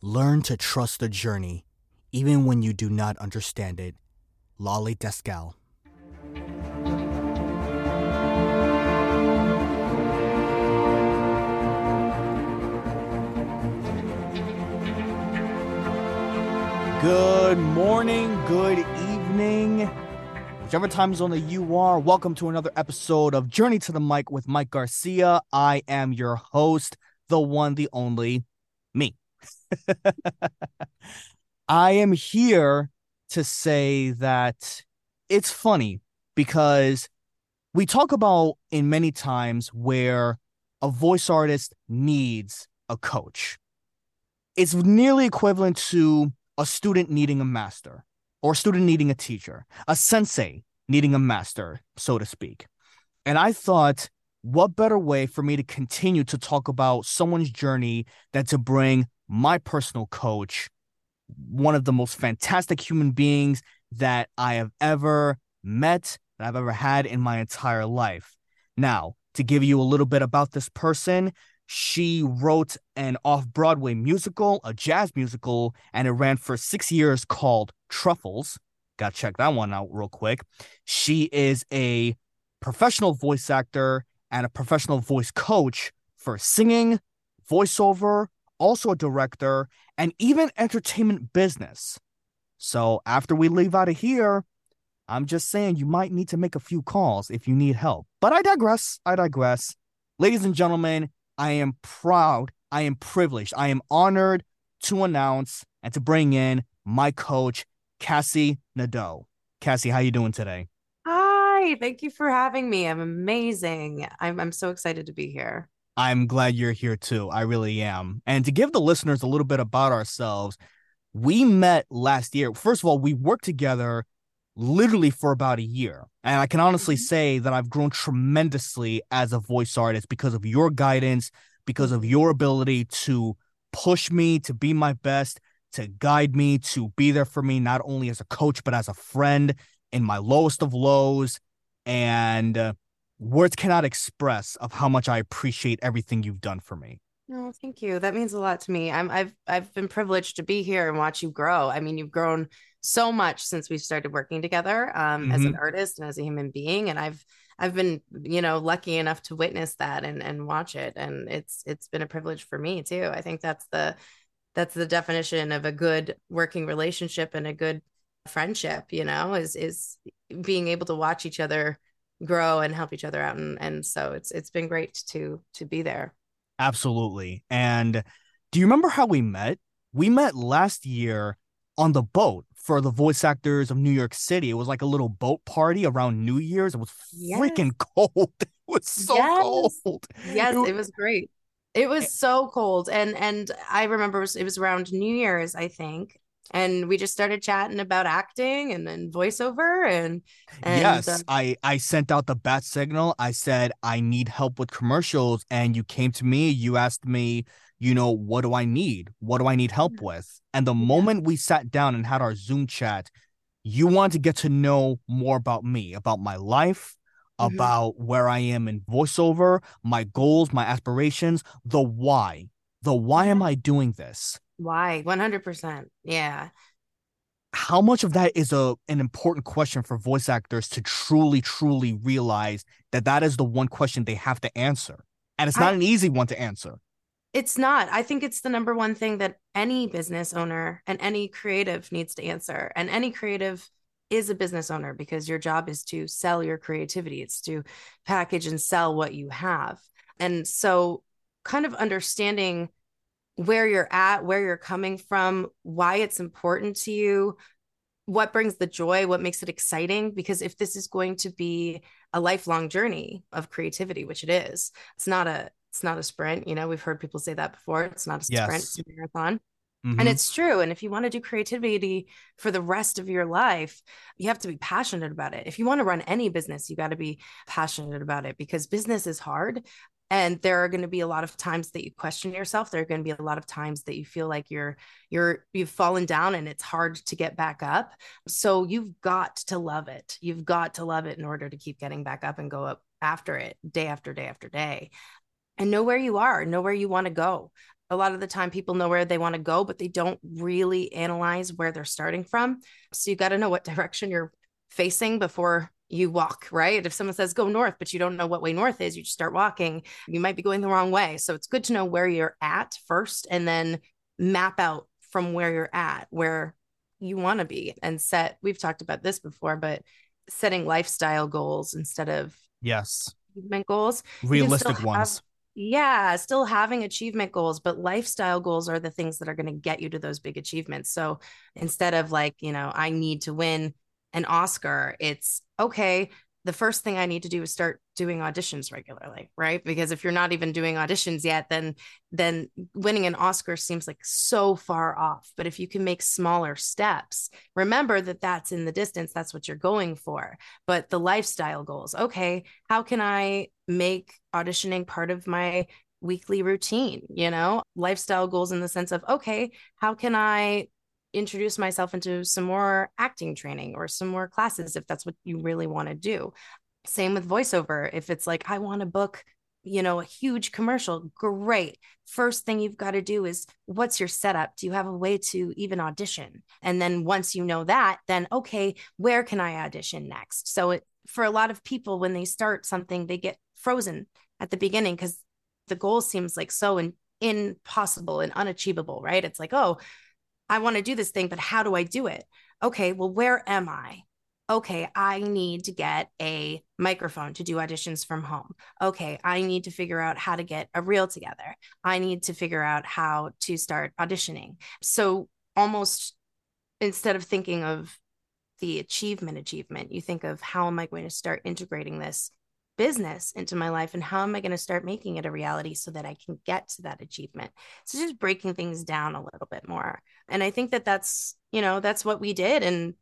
Learn to trust the journey, even when you do not understand it. Lolly Daskal. Good morning, good evening, whichever time zone that you are. Welcome to another episode of Journey to the Mic with Mike Garcia. I am your host, the one, the only. I am here to say that it's funny because we talk about in many times where a voice artist needs a coach. It's nearly equivalent to a student needing a master or a student needing a teacher, a sensei needing a master, so to speak. And I thought, what better way for me to continue to talk about someone's journey than to bring my personal coach, one of the most fantastic human beings that I have ever met, that I've ever had in my entire life. Now, to give you a little bit about this person, she wrote an off Broadway musical, a jazz musical, and it ran for six years called Truffles. Got to check that one out real quick. She is a professional voice actor and a professional voice coach for singing, voiceover, also a director, and even entertainment business. So after we leave out of here, I'm just saying you might need to make a few calls if you need help. But I digress. I digress. Ladies and gentlemen, I am proud, I am privileged, I am honored to announce and to bring in my coach, Cassie Nadeau. Cassie, how you doing today? Hi, thank you for having me. I'm amazing. I'm I'm so excited to be here. I'm glad you're here too. I really am. And to give the listeners a little bit about ourselves, we met last year. First of all, we worked together literally for about a year. And I can honestly mm-hmm. say that I've grown tremendously as a voice artist because of your guidance, because of your ability to push me to be my best, to guide me, to be there for me, not only as a coach, but as a friend in my lowest of lows. And uh, words cannot express of how much I appreciate everything you've done for me. Oh, thank you. That means a lot to me. I'm I've I've been privileged to be here and watch you grow. I mean, you've grown so much since we started working together um, mm-hmm. as an mm-hmm. artist and as a human being, and I've I've been you know lucky enough to witness that and and watch it, and it's it's been a privilege for me too. I think that's the that's the definition of a good working relationship and a good friendship. You know, is is being able to watch each other grow and help each other out, and and so it's it's been great to to be there. Absolutely. And do you remember how we met? We met last year on the boat for the voice actors of New York City. It was like a little boat party around New Year's. It was yes. freaking cold. It was so yes. cold. Yes, it was, it was great. It was eh so cold. And and I remember it was, it was around New Year's, I think and we just started chatting about acting and then voiceover and, and yes uh, i i sent out the bat signal. I said i need help with commercials. And you came to me you asked me you know what do i need? What do i need help with? And the moment we sat down and had our zoom chat you wanted to get to know more about me about my life mm-hmm. about where i am in voiceover my goals my aspirations the why. The why am i doing this why? 100%. Yeah. How much of that is a an important question for voice actors to truly truly realize that that is the one question they have to answer. And it's not I, an easy one to answer. It's not. I think it's the number one thing that any business owner and any creative needs to answer. And any creative is a business owner because your job is to sell your creativity. It's to package and sell what you have. And so kind of understanding where you're at, where you're coming from, why it's important to you, what brings the joy, what makes it exciting. Because if this is going to be a lifelong journey of creativity, which it is, it's not a it's not a sprint. You know, we've heard people say that before. It's not a yes. sprint, it's a marathon. Mm-hmm. And it's true. And if you want to do creativity for the rest of your life, you have to be passionate about it. If you want to run any business, you got to be passionate about it because business is hard and there are going to be a lot of times that you question yourself there are going to be a lot of times that you feel like you're you're you've fallen down and it's hard to get back up. So you've got to love it. You've got to love it in order to keep getting back up and go up after it day after day after day. And know where you are know where you want to go. A lot of the time people know where they want to go, but they don't really analyze where they're starting from. So you got to know what direction you're facing before you walk, right? If someone says go north, but you don't know what way north is, you just start walking, you might be going the wrong way. So it's good to know where you're at first and then map out from where you're at, where you want to be and set. We've talked about this before, but setting lifestyle goals instead of yes, achievement goals, realistic ones. Have, yeah, still having achievement goals, but lifestyle goals are the things that are going to get you to those big achievements. So instead of like, you know, I need to win an Oscar, it's okay, the first thing I need to do is start doing auditions regularly, right? Because if you're not even doing auditions yet, then then winning an Oscar seems like so far off. But if you can make smaller steps, remember that that's in the distance, that's what you're going for. But the lifestyle goals, okay, how can I make auditioning part of my weekly routine, you know? Lifestyle goals in the sense of, okay, how can I introduce myself into some more acting training or some more classes if that's what you really want to do. Same with voiceover. If it's like, I want to book, you know, a huge commercial, great. First thing you've got to do is what's your setup? Do you have a way to even audition? And then once you know that, then okay, where can I audition next? So it, for a lot of people, when they start something, they get frozen at the beginning because the goal seems like so in, impossible and unachievable, right? It's like, oh, I want to do this thing, but how do I do it? Okay, well, where am I? Okay, I need to get a microphone to do auditions from home. Okay, I need to figure out how to get a reel together. I need to figure out how to start auditioning. So, almost instead of thinking of the achievement achievement, you think of how am I going to start integrating this business into my life and how am I going to start making it a reality so that I can get to that achievement. So just breaking things down a little bit more. And I think that that's, you know, that's what we did and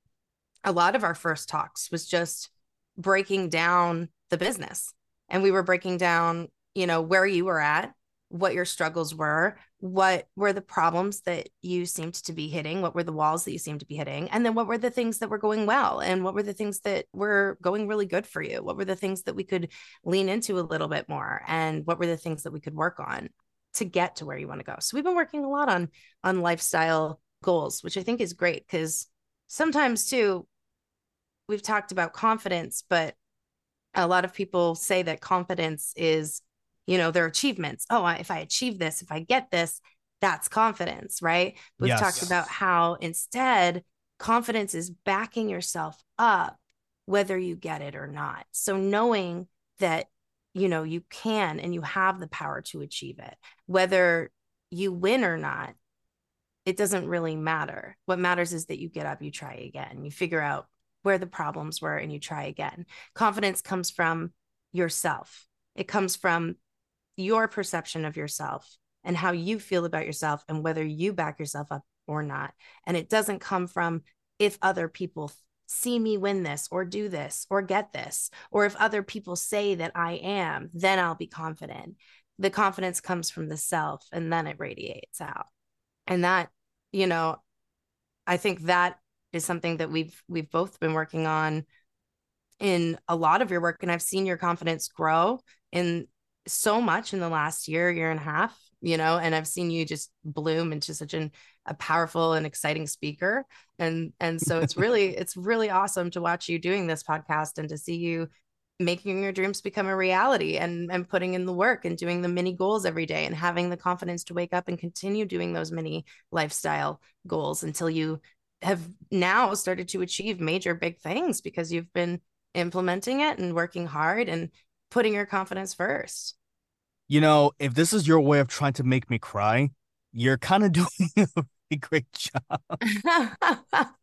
a lot of our first talks was just breaking down the business. And we were breaking down, you know, where you were at, what your struggles were, what were the problems that you seemed to be hitting, what were the walls that you seemed to be hitting, and then what were the things that were going well, and what were the things that were going really good for you, what were the things that we could lean into a little bit more, and what were the things that we could work on to get to where you want to go. So we've been working a lot on on lifestyle goals, which I think is great because sometimes too we've talked about confidence, but a lot of people say that confidence is you know their achievements. Oh if i achieve this if i get this that's confidence right? We've yes. talked about how instead confidence is backing yourself up whether you get it or not. So knowing that you know you can and you have the power to achieve it whether you win or not it doesn't really matter. What matters is that you get up you try again. You figure out where the problems were and you try again. Confidence comes from yourself. It comes from your perception of yourself and how you feel about yourself and whether you back yourself up or not. And it doesn't come from if other people see me win this or do this or get this, or if other people say that I am, then I'll be confident. The confidence comes from the self and then it radiates out. And that, you know, I think that is something that we've we've both been working on in a lot of your work and I've seen your confidence grow in so much in the last year, year and a half, you know, and I've seen you just bloom into such an, a powerful and exciting speaker. And, and so it's really, it's really awesome to watch you doing this podcast and to see you making your dreams become a reality and, and putting in the work and doing the mini goals every day and having the confidence to wake up and continue doing those mini lifestyle goals until you have now started to achieve major big things because you've been implementing it and working hard and putting your confidence first. You know, if this is your way of trying to make me cry, you're kind of doing a really great job.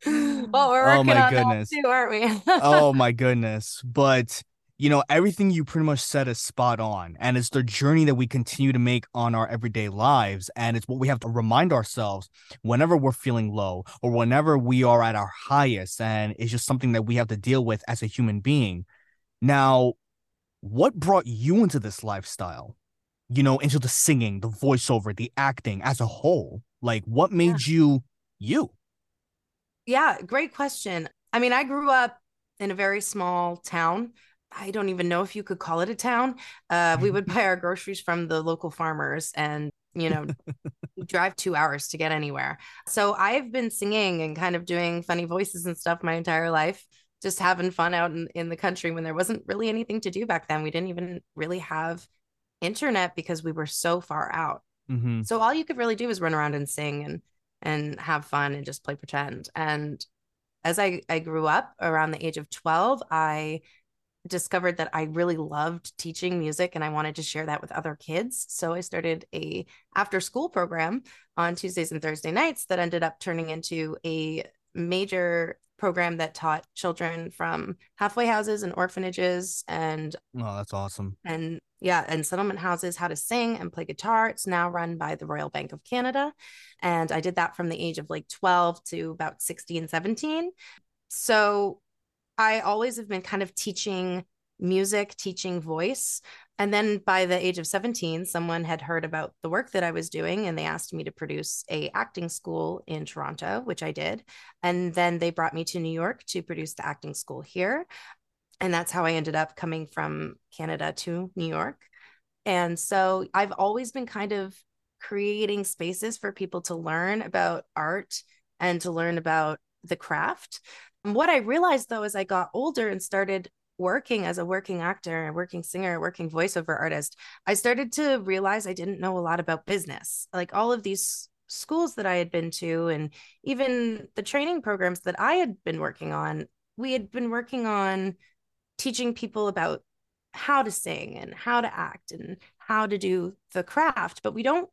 well, we're oh my goodness. too, aren't we? oh my goodness. But you know, everything you pretty much said is spot on. And it's the journey that we continue to make on our everyday lives. And it's what we have to remind ourselves whenever we're feeling low or whenever we are at our highest. And it's just something that we have to deal with as a human being. Now, what brought you into this lifestyle? You know, into the singing, the voiceover, the acting as a whole? Like, what made yeah. you you? Yeah, great question. I mean, I grew up in a very small town. I don't even know if you could call it a town. Uh, we would buy our groceries from the local farmers, and you know, drive two hours to get anywhere. So I've been singing and kind of doing funny voices and stuff my entire life, just having fun out in, in the country when there wasn't really anything to do back then. We didn't even really have internet because we were so far out. Mm-hmm. So all you could really do is run around and sing and and have fun and just play pretend. And as I, I grew up around the age of 12, I discovered that I really loved teaching music and I wanted to share that with other kids. So I started a after school program on Tuesdays and Thursday nights that ended up turning into a major program that taught children from halfway houses and orphanages and oh that's awesome. and yeah and settlement houses how to sing and play guitar. It's now run by the royal bank of canada. And i did that from the age of like 12 to about 16 17 so I always have been kind of teaching music, teaching voice. And then by the age of 17, someone had heard about the work that I was doing and they asked me to produce a acting school in Toronto, which I did. And then they brought me to New York to produce the acting school here. And that's how I ended up coming from Canada to New York. And so I've always been kind of creating spaces for people to learn about art and to learn about the craft. What I realized though, as I got older and started working as a working actor, a working singer, a working voiceover artist, I started to realize I didn't know a lot about business. Like all of these schools that I had been to, and even the training programs that I had been working on, we had been working on teaching people about how to sing and how to act and how to do the craft, but we don't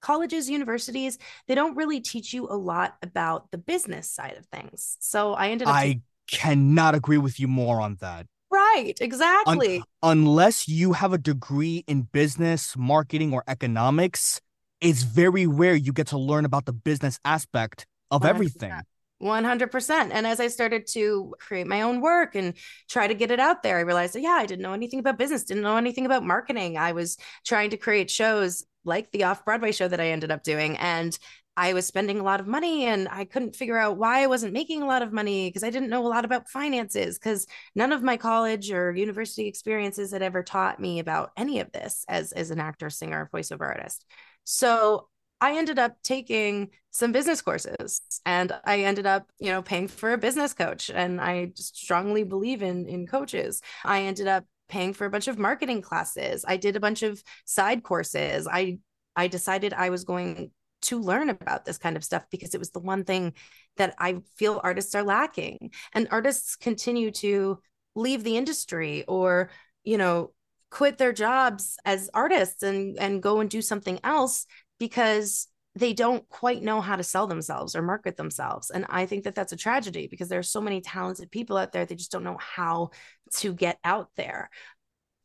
colleges, universities, they don't really teach you a lot about the business side of things. So I ended up. I cannot agree with you more on that. Right, exactly. Un- unless you have a degree in business, marketing, or economics, it's very rare you get to learn about the business aspect of 100%. everything. 100%. And as I started to create my own work and try to get it out there, I realized that, yeah, I didn't know anything about business, didn't know anything about marketing. I was trying to create shows like the off Broadway show that I ended up doing. And I was spending a lot of money and I couldn't figure out why I wasn't making a lot of money because I didn't know a lot about finances because none of my college or university experiences had ever taught me about any of this as, as an actor, singer, voiceover artist. So I ended up taking some business courses and I ended up, you know, paying for a business coach. And I strongly believe in in coaches. I ended up paying for a bunch of marketing classes. I did a bunch of side courses. I I decided I was going to learn about this kind of stuff because it was the one thing that I feel artists are lacking. And artists continue to leave the industry or, you know, quit their jobs as artists and and go and do something else because they don't quite know how to sell themselves or market themselves. And I think that that's a tragedy because there are so many talented people out there, they just don't know how to get out there.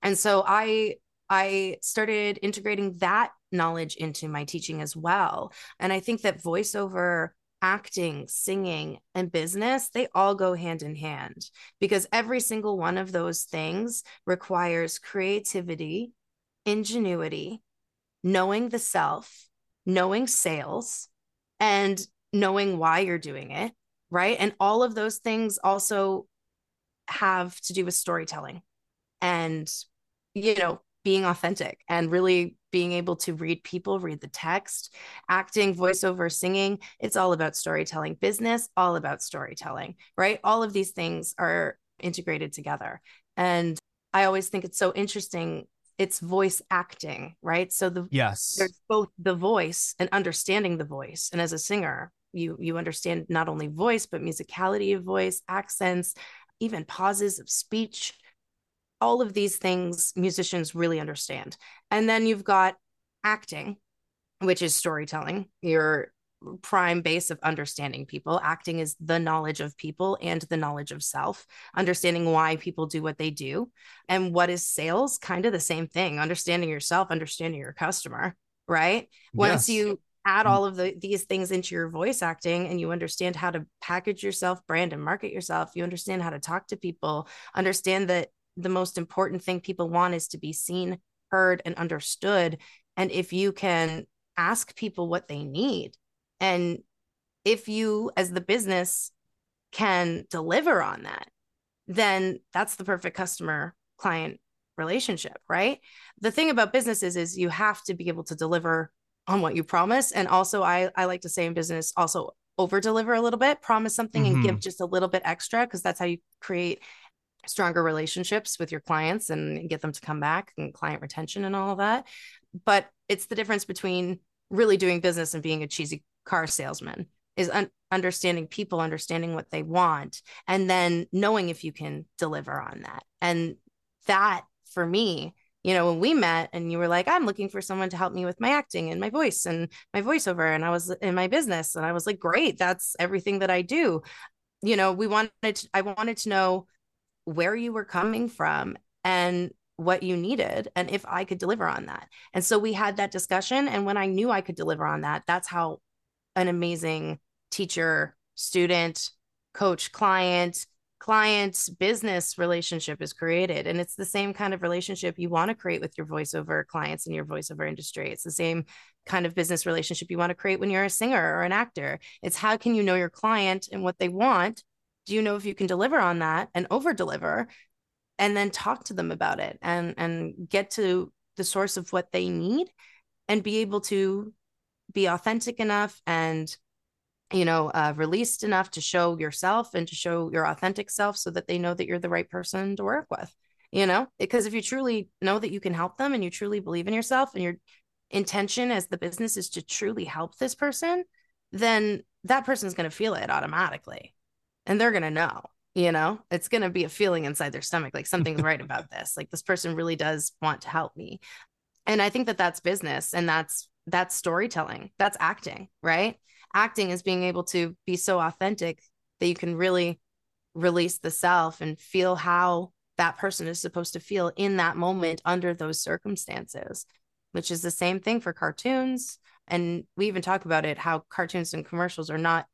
And so I I started integrating that knowledge into my teaching as well. And I think that voiceover acting, singing, and business, they all go hand in hand because every single one of those things requires creativity, ingenuity, knowing the self, knowing sales and knowing why you're doing it, right? And all of those things also have to do with storytelling and, you know, being authentic and really being able to read people, read the text, acting, voiceover, singing. It's all about storytelling. Business, all about storytelling, right? All of these things are integrated together. And I always think it's so interesting it's voice acting, right? So the yes, there's both the voice and understanding the voice. And as a singer, you you understand not only voice but musicality of voice, accents, even pauses of speech. All of these things musicians really understand. And then you've got acting, which is storytelling. You're prime base of understanding people. Acting is the knowledge of people and the knowledge of self, understanding why people do what they do. And what is sales? Kind of the same thing, understanding yourself, understanding your customer, right? Once yes. you add mm. all of the, these things into your voice acting and you understand how to package yourself, brand and market yourself, you understand how to talk to people, understand that the most important thing people want is to be seen, heard, and understood. And if you can ask people what they need and if you, as the business, can deliver on that, then that's the perfect customer client relationship, right? The thing about businesses is you have to be able to deliver on what you promise. And also, I, I like to say in business, also over deliver a little bit, promise something mm-hmm. and give just a little bit extra because that's how you create stronger relationships with your clients and get them to come back and client retention and all of that. But it's the difference between really doing business and being a cheesy car salesman is un- understanding people, understanding what they want, and then knowing if you can deliver on that. And that for me you know, when we met and you were like, I'm looking for someone to help me with my acting and my voice and my voiceover. And I was in my business and I was like, great, that's everything that I do. You know, we wanted, to, I wanted to know where you were coming from and what you needed and if I could deliver on that. And so we had that discussion. And when I knew I could deliver on that, that's how an amazing teacher, student, coach, client, client business relationship is created and it's the same kind of relationship you want to create with your voiceover clients in your voiceover industry it's the same kind of business relationship you want to create when you're a singer or an actor it's how can you know your client and what they want do you know if you can deliver on that and over deliver and then talk to them about it and and get to the source of what they need and be able to be authentic enough and you know uh, released enough to show yourself and to show your authentic self so that they know that you're the right person to work with you know? Because if you truly know that you can help them and you truly believe in yourself and your intention as the business is to truly help this person then that person's going to feel it automatically and they're going to know you know? It's going to be a feeling inside their stomach like something's right about this. Like this person really does want to help me. And i think that that's business and that's that's storytelling. That's acting right? Acting is being able to be so authentic that you can really release the self and feel how that person is supposed to feel in that moment under those circumstances, which is the same thing for cartoons. And we even talk about it how cartoons and commercials are not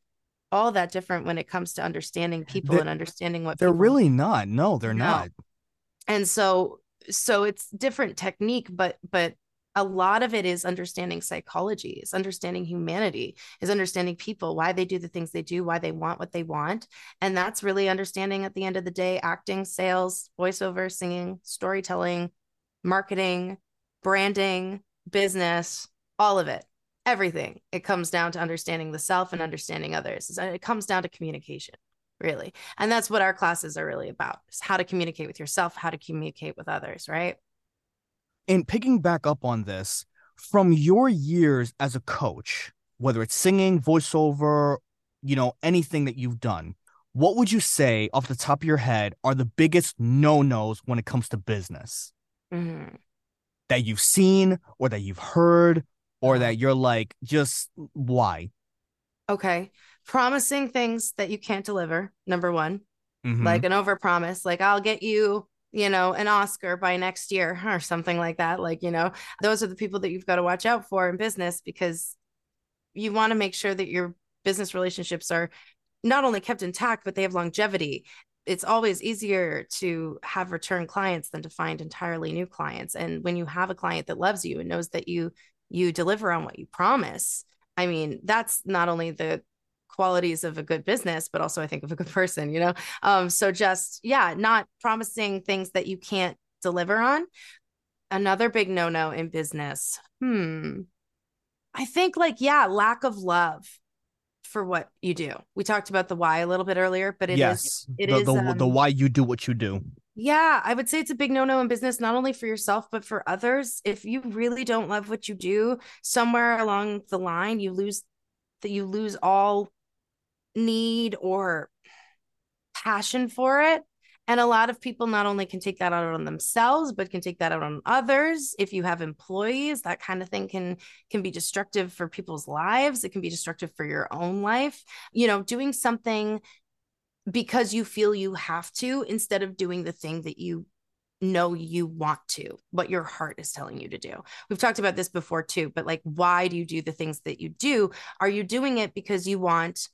all that different when it comes to understanding people they're, and understanding what they're really not. No, they're no. not. And so so it's different technique, but but a lot of it is understanding psychology, is understanding humanity, is understanding people, why they do the things they do, why they want what they want. And that's really understanding at the end of the day acting, sales, voiceover, singing, storytelling, marketing, branding, business, all of it, everything. It comes down to understanding the self and understanding others. It comes down to communication really and that's what our classes are really about is how to communicate with yourself how to communicate with others right and picking back up on this, from your years as a coach, whether it's singing, voiceover, you know, anything that you've done, what would you say off the top of your head are the biggest no-nos when it comes to business mm-hmm. that you've seen or that you've heard or that you're like just why okay promising things that you can't deliver number one mm-hmm. like an over promise like i'll get you you know, an Oscar by next year or something like that. Like, you know, those are the people that you've got to watch out for in business because you want to make sure that your business relationships are not only kept intact, but they have longevity. It's always easier to have return clients than to find entirely new clients. And when you have a client that loves you and knows that you you deliver on what you promise, I mean, that's not only the qualities of a good business but also i think of a good person you know? Um so just yeah not promising things that you can't deliver on. Another big no-no in business. Hmm. I think like yeah lack of love for what you do. We talked about the why a little bit earlier but it yes, is it the, is, the, um, the why you do what you do yeah, I would say it's a big no no in business, not only for yourself, but for others. If you really don't love what you do, somewhere along the line, you lose that you lose all need or passion for it. And a lot of people not only can take that out on themselves, but can take that out on others. If you have employees, that kind of thing can can be destructive for people's lives. It can be destructive for your own life. You know, doing something because you feel you have to instead of doing the thing that you know you want to, what your heart is telling you to do. We've talked about this before too, but like, why do you do the things that you do? Are you doing it because you want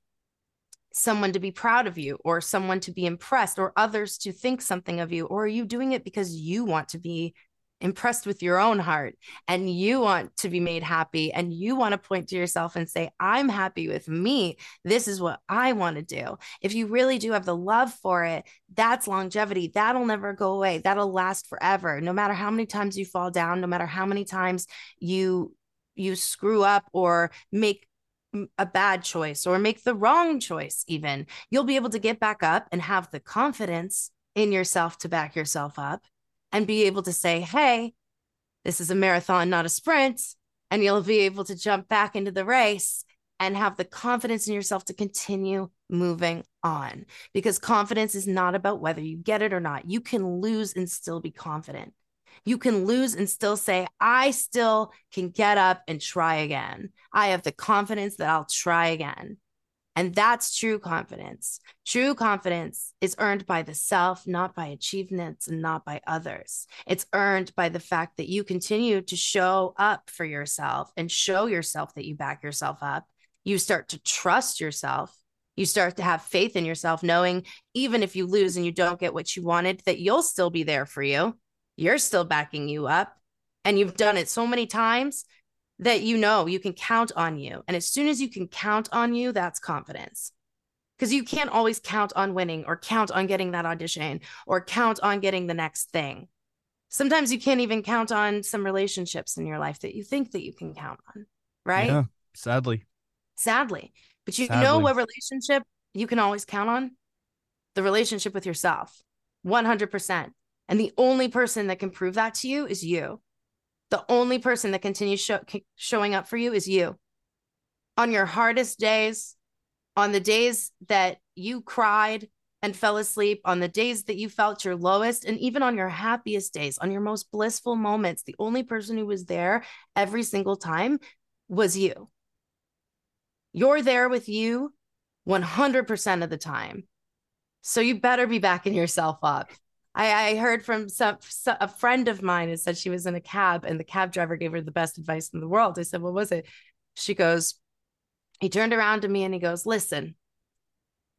someone to be proud of you or someone to be impressed or others to think something of you? Or are you doing it because you want to be impressed with your own heart and you want to be made happy and you want to point to yourself and say, I'm happy with me. This is what I want to do. If you really do have the love for it, that's longevity. That'll never go away. That'll last forever. No matter how many times you fall down, no matter how many times you you screw up or make a bad choice or make the wrong choice even you'll be able to get back up and have the confidence in yourself to back yourself up and be able to say hey this is a marathon not a sprint and you'll be able to jump back into the race and have the confidence in yourself to continue moving on because confidence is not about whether you get it or not you can lose and still be confident you can lose and still say, I still can get up and try again. I have the confidence that I'll try again. And that's true confidence. True confidence is earned by the self, not by achievements and not by others. It's earned by the fact that you continue to show up for yourself and show yourself that you back yourself up. You start to trust yourself. You start to have faith in yourself, knowing even if you lose and you don't get what you wanted, that you'll still be there for you you're still backing you up. And you've done it so many times that you know you can count on you. And as soon as you can count on you, that's confidence. Because you can't always count on winning or count on getting that audition or count on getting the next thing. Sometimes you can't even count on some relationships in your life that you think that you can count on, right? Yeah, sadly. Sadly. But you sadly. know what relationship you can always count on? The relationship with yourself. 100%. And the only person that can prove that to you is you. The only person that continues show, showing up for you is you. On your hardest days, on the days that you cried and fell asleep, on the days that you felt your lowest, and even on your happiest days, on your most blissful moments, the only person who was there every single time was you. You're there with you 100% of the time. So you better be backing yourself up. I, I heard from some, a friend of mine who said she was in a cab and the cab driver gave her the best advice in the world. I said, "What was it?" She goes, "He turned around to me and he goes, "Listen,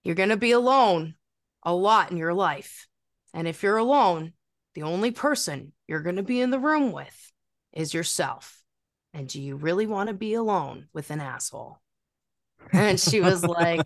you're going to be alone a lot in your life, and if you're alone, the only person you're going to be in the room with is yourself. And do you really want to be alone with an asshole?" And she was like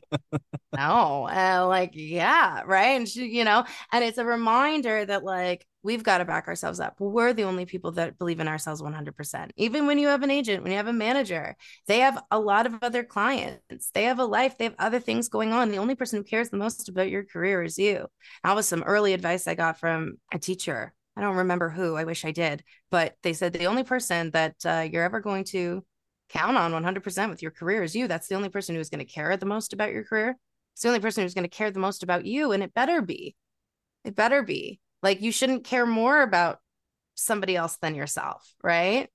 no and like yeah right? And she you know and it's a reminder that like we've got to back ourselves up. We're the only people that believe in ourselves 100% even when you have an agent when you have a manager they have a lot of other clients. They have a life. They have other things going on. The only person who cares the most about your career is you. That was some early advice i got from a teacher. I don't remember who. I wish i did. But they said the only person that uh, you're ever going to count on 100% with your career is you. That's the only person who's going to care the most about your career. It's the only person who's going to care the most about you. And it better be. It better be. Like you shouldn't care more about somebody else than yourself, right?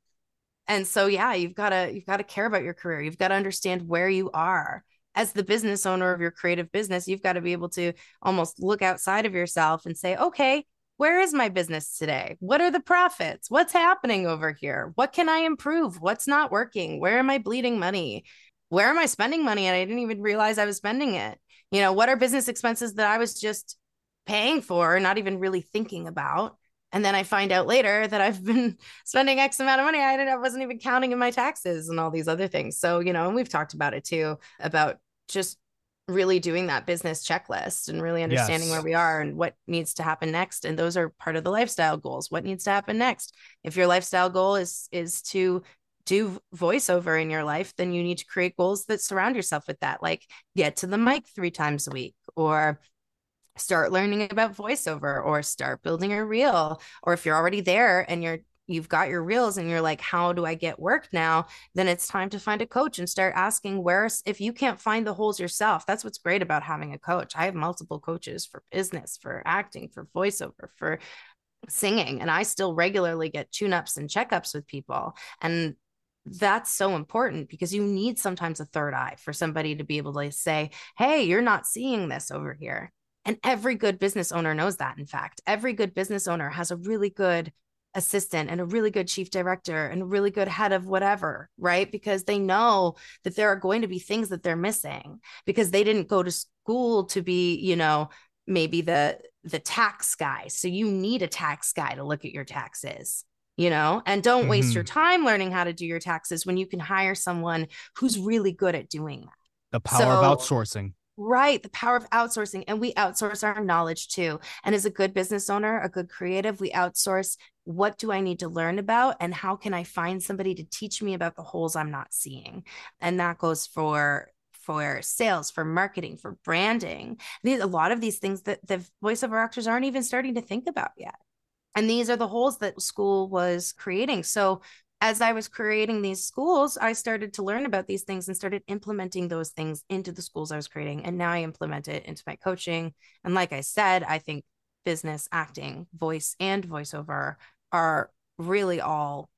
And so yeah, you've got to you've got to care about your career. You've got to understand where you are. As the business owner of your creative business, you've got to be able to almost look outside of yourself and say, "Okay, where is my business today? What are the profits? What's happening over here? What can I improve? What's not working? Where am I bleeding money? Where am I spending money and I didn't even realize I was spending it? You know, what are business expenses that I was just paying for, not even really thinking about? And then I find out later that I've been spending X amount of money. I didn't, I wasn't even counting in my taxes and all these other things. So, you know, and we've talked about it too, about just really doing that business checklist and really understanding yes. where we are and what needs to happen next. And those are part of the lifestyle goals. What needs to happen next? If your lifestyle goal is is to do voiceover in your life then you need to create goals that surround yourself with that like get to the mic 3 times a week or start learning about voiceover or start building a reel. Or if you're already there and you're you've got your reels and you're like how do i get work now? then it's time to find a coach and start asking where if you can't find the holes yourself that's what's great about having a coach. I have multiple coaches for business for acting for voiceover for singing and i still regularly get tune-ups and checkups with people and that's so important because you need sometimes a third eye for somebody to be able to say hey you're not seeing this over here. and every good business owner knows that in fact. Every good business owner has a really good assistant and a really good chief director and a really good head of whatever, right? Because they know that there are going to be things that they're missing because they didn't go to school to be, you know, maybe the the tax guy. So you need a tax guy to look at your taxes, you know? And don't mm-hmm. waste your mm-hmm. time learning how to do your taxes when you can hire someone who's really good at doing that. The power so, of outsourcing. Right. The power of outsourcing. And we outsource our knowledge too. And as a good business owner, a good creative, we outsource what do I need to learn about and how can I find somebody to teach me about the holes I'm not seeing? And that goes for for sales, for marketing, for branding. These a lot of these things that the voiceover actors aren't even starting to think about yet. And these are the holes that school was creating. So as I was creating these schools, I started to learn about these things and started implementing those things into the schools I was creating. And now I implement it into my coaching. And like I said, I think business, acting, voice, and voiceover are really all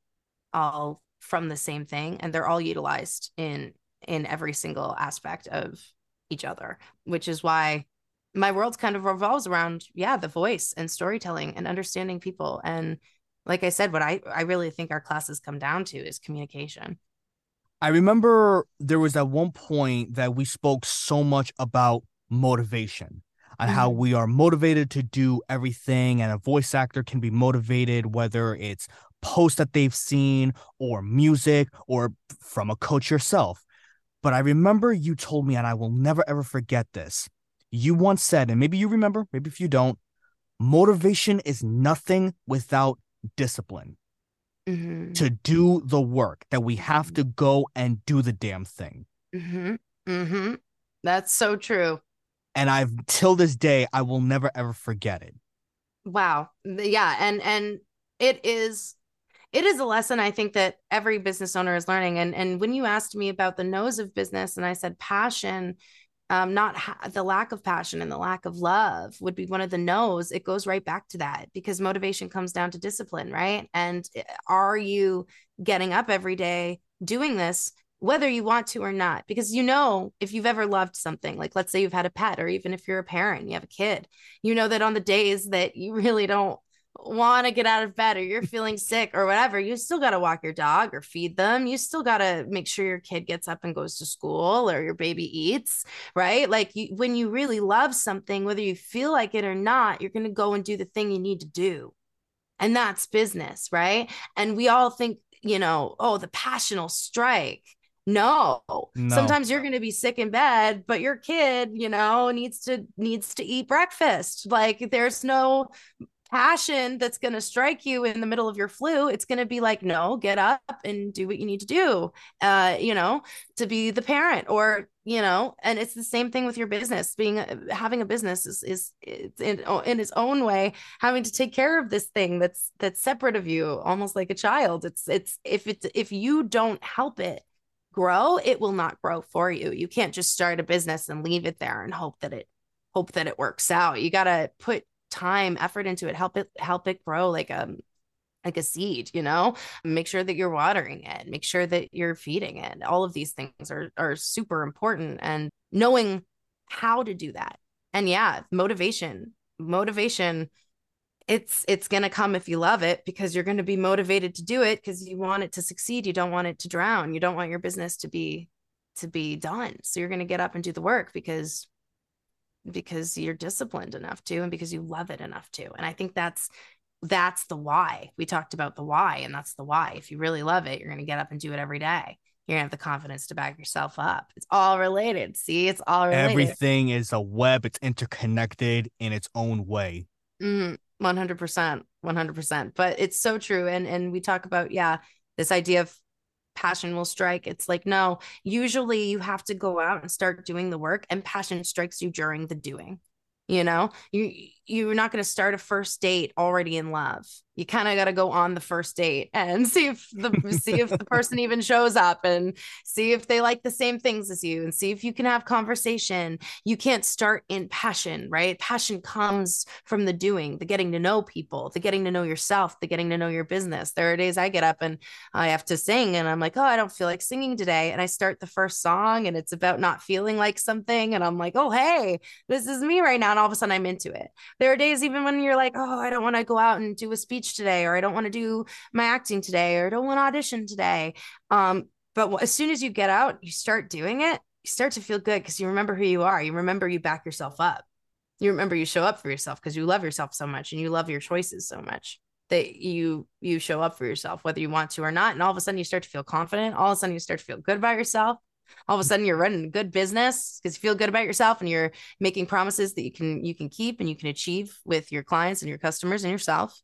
all from the same thing and they're all utilized in in every single aspect of each other, which is why my world kind of revolves around yeah, the voice and storytelling and understanding people and like I said, what I, I really think our classes come down to is communication. I remember there was at one point that we spoke so much about motivation and mm-hmm. how we are motivated to do everything and a voice actor can be motivated whether it's posts that they've seen or music or from a coach yourself. But I remember you told me, and I will never ever forget this. You once said, and maybe you remember, maybe if you don't, motivation is nothing without discipline mm-hmm. to do the work that we have to go and do the damn thing. Mm-hmm. Mm-hmm. That's so true. And I've till this day, I will never ever forget it. Wow. Yeah. And and it is it is a lesson I think that every business owner is learning. And and when you asked me about the nose of business and I said passion, um, not ha- the lack of passion and the lack of love would be one of the no's. It goes right back to that because motivation comes down to discipline, right? And eh, are you getting up every day doing this, whether you want to or not? Because you know, if you've ever loved something, like let's say you've had a pet, or even if you're a parent, you have a kid, you know that on the days that you really don't want to get out of bed or you're feeling sick or whatever, you still got to walk your dog or feed them. You still got to make sure your kid gets up and goes to school or your baby eats, right? Like you, when you really love something, whether you feel like it or not, you're going to go and do the thing you need to do. And that's business, right? And we all think, you know, oh, the passion will strike. No. no. Sometimes you're going to be sick in bed, but your kid, you know, needs to needs to eat breakfast. Like there's no passion that's going to strike you in the middle of your flu it's going to be like no get up and do what you need to do uh you know to be the parent or you know and it's the same thing with your business. Being having a business is is in, in its own way having to take care of this thing that's that's separate of you almost like a child. It's it's if it's if you don't help it grow it will not grow for you. You can't just start a business and leave it there and hope that it hope that it works out. You got to put time effort into it help it help it grow like a um, like a seed you know? Make sure that you're watering it make sure that you're feeding it. All of these things are are super important and knowing how to do that. And yeah motivation motivation it's it's going to come if you love it because you're going to be motivated to do it because you want it to succeed. You don't want it to drown. You don't want your business to be to be done. So you're going to get up and do the work because because you're disciplined enough to and because you love it enough to. And i think that's that's the why. We talked about the why and that's the why. If you really love it you're going to get up and do it every day. You're going to have the confidence to back yourself up. It's all related. See it's all related. Everything is a web. It's interconnected in its own way. Mm, 100% 100% but it's so true. And and we talk about yeah this idea of passion will strike. It's like, no, usually you have to go out and start doing the work, and passion strikes you during the doing. You know, you you're not going to start a first date already in love. You kind of got to go on the first date and see if the see if the person even shows up and see if they like the same things as you and see if you can have conversation. You can't start in passion right? Passion comes from the doing the getting to know people the getting to know yourself the getting to know your business. There are days i get up and i have to sing and i'm like oh i don't feel like singing today. And i start the first song and it's about not feeling like something and i'm like oh hey this is me right now. And all of a sudden i'm into it there are days even when you're like oh i don't want to go out and do a speech today or I don't want to do my acting today or I don't want to audition today. Um, but as soon as you get out, you start doing it, you start to feel good because you remember who you are. You remember you back yourself up. You remember you show up for yourself because you love yourself so much and you love your choices so much that you you show up for yourself whether you want to or not and all of a sudden you start to feel confident all of a sudden you start to feel good about yourself all of a sudden you're running a good business because you feel good about yourself and you're making promises that you can you can keep and you can achieve with your clients and your customers and yourself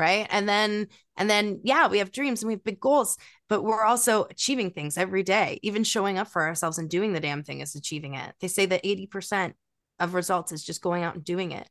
right? And then and then yeah we have dreams and we have big goals but we're also achieving things every day. Even showing up for ourselves and doing the damn thing is achieving it. They say that 80% of results is just going out and doing it.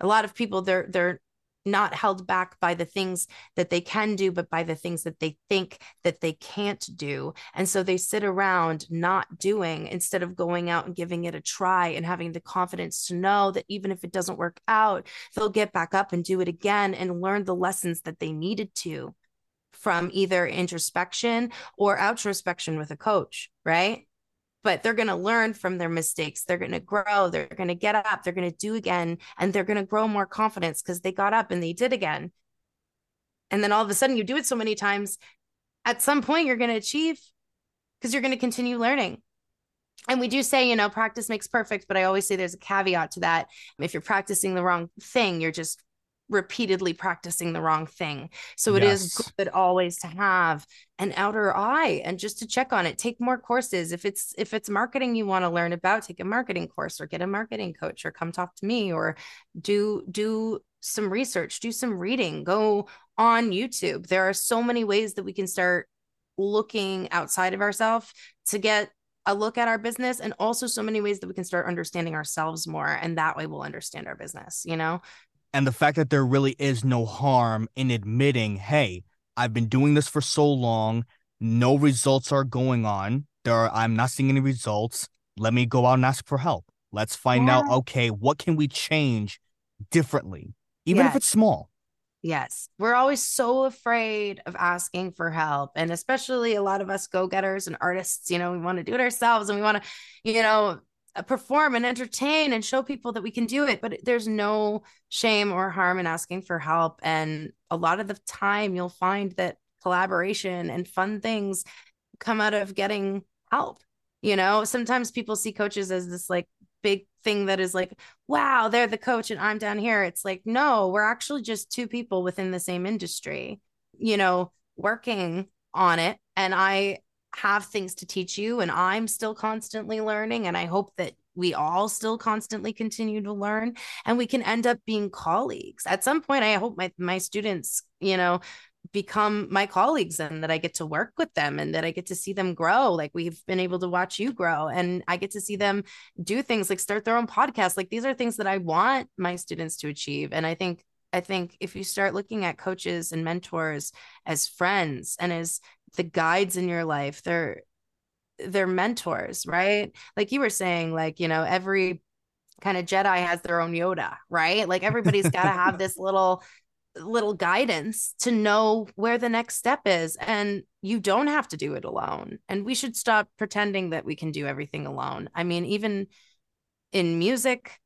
A lot of people they're they're not held back by the things that they can do, but by the things that they think that they can't do. And so they sit around not doing instead of going out and giving it a try and having the confidence to know that even if it doesn't work out, they'll get back up and do it again and learn the lessons that they needed to from either introspection or outrospection with a coach, right? But they're going to learn from their mistakes. They're going to grow. They're going to get up. They're going to do again. And they're going to grow more confidence because they got up and they did again. And then all of a sudden, you do it so many times, at some point, you're going to achieve because you're going to continue learning. And we do say, you know, practice makes perfect, but I always say there's a caveat to that. If you're practicing the wrong thing, you're just repeatedly practicing the wrong thing. So it yes. is good always to have an outer eye and just to check on it. Take more courses. If it's if it's marketing you want to learn about, take a marketing course or get a marketing coach or come talk to me or do do some research, do some reading, go on YouTube. There are so many ways that we can start looking outside of ourselves to get a look at our business and also so many ways that we can start understanding ourselves more and that way we'll understand our business you know and the fact that there really is no harm in admitting, hey, I've been doing this for so long, no results are going on. There are, I'm not seeing any results. Let me go out and ask for help. Let's find yeah. out, okay, what can we change differently, even yes. if it's small? Yes. We're always so afraid of asking for help. And especially a lot of us go getters and artists, you know, we want to do it ourselves and we want to, you know, Uh, perform and entertain and show people that we can do it but there's no shame or harm in asking for help. And a lot of the time you'll find that collaboration and fun things come out of getting help you know? Sometimes people see coaches as this like big thing that is like wow they're the coach and i'm down here. It's like no we're actually just two people within the same industry you know working on it. And i have things to teach you and I'm still constantly learning and I hope that we all still constantly continue to learn and we can end up being colleagues. At some point I hope my my students, you know, become my colleagues and that I get to work with them and that I get to see them grow. Like we've been able to watch you grow and I get to see them do things like start their own podcast. Like these are things that I want my students to achieve. And I think I think if you start looking at coaches and mentors as friends and as the guides in your life, they're they're mentors, right? Like you were saying, like, you know, every kind of Jedi has their own Yoda, right? Like everybody's got to have this little little guidance to know where the next step is and you don't have to do it alone and we should stop pretending that we can do everything alone i mean even in music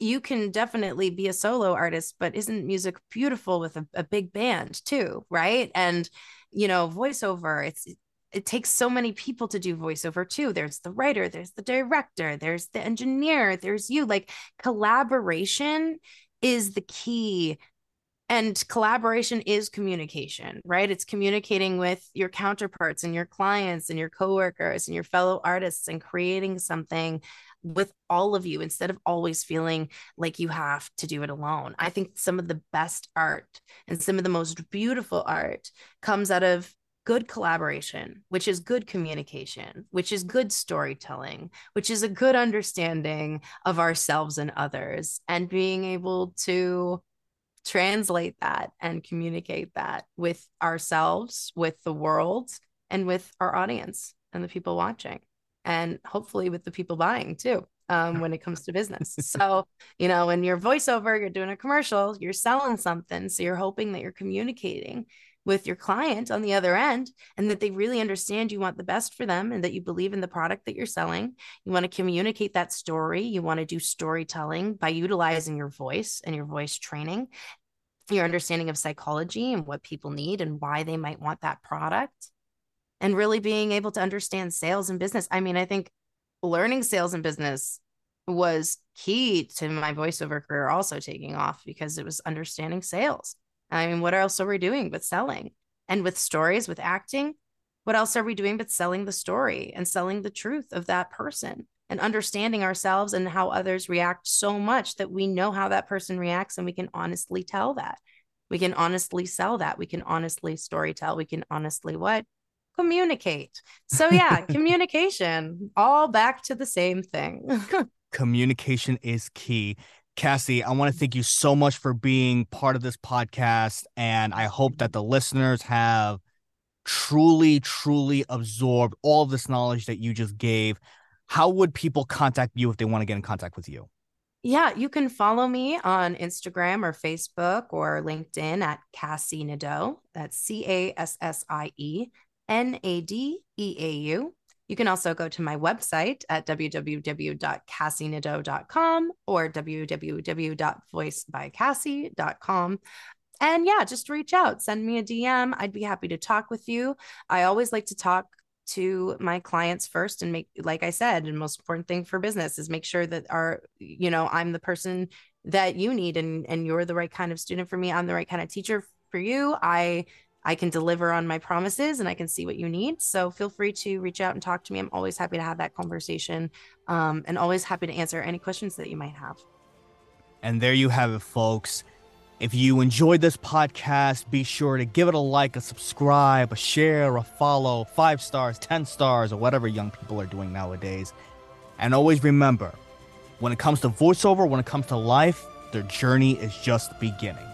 you can definitely be a solo artist, but isn't music beautiful with a, a big band too? Right. And, you know, voiceover, it's, it takes so many people to do voiceover too. There's the writer, there's the director, there's the engineer, there's you. Like collaboration is the key. And collaboration is communication, right? It's communicating with your counterparts and your clients and your coworkers and your fellow artists and creating something with all of you instead of always feeling like you have to do it alone. I think some of the best art and some of the most beautiful art comes out of good collaboration, which is good communication, which is good storytelling, which is a good understanding of ourselves and others, and being able to translate that and communicate that with ourselves, with the world, and with our audience and the people watching and hopefully with the people buying too um, when it comes to business. so, you know, when you're voiceover, you're doing a commercial, you're selling something. So you're hoping that you're communicating with your client on the other end and that they really understand you want the best for them and that you believe in the product that you're selling. You want to communicate that story. You want to do storytelling by utilizing your voice and your voice training, your understanding of psychology and what people need and why they might want that product and really being able to understand sales and business. I mean, I think learning sales and business was key to my voiceover career also taking off because it was understanding sales. I mean, what else are we doing but selling? And with stories, with acting, what else are we doing but selling the story and selling the truth of that person and understanding ourselves and how others react so much that we know how that person reacts and we can honestly tell that we can honestly sell that we can honestly story tell we can honestly what communicate so yeah communication all back to the same thing communication is key Cassie, I want to thank you so much for being part of this podcast. And I hope that the listeners have truly, truly absorbed all of this knowledge that you just gave. How would people contact you if they want to get in contact with you? Yeah, you can follow me on Instagram or Facebook or LinkedIn at Cassie Nadeau. That's C A S S I E N A D E A U. You can also go to my website at www.cassienadeau.com or www.voicebycassie.com. And yeah, just reach out, send me a DM. I'd be happy to talk with you. I always like to talk to my clients first and make like I said, the most important thing for business is make sure that our, you know, I'm the person that you need and and you're the right kind of student for me. I'm the right kind of teacher for you. I I can deliver on my promises and I can see what you need. So feel free to reach out and talk to me. I'm always happy to have that conversation um, and always happy to answer any questions that you might have. And there you have it, folks. If you enjoyed this podcast, be sure to give it a like, a subscribe, a share, a follow, five stars, 10 stars, or whatever young people are doing nowadays. And always remember when it comes to voiceover, when it comes to life, their journey is just beginning.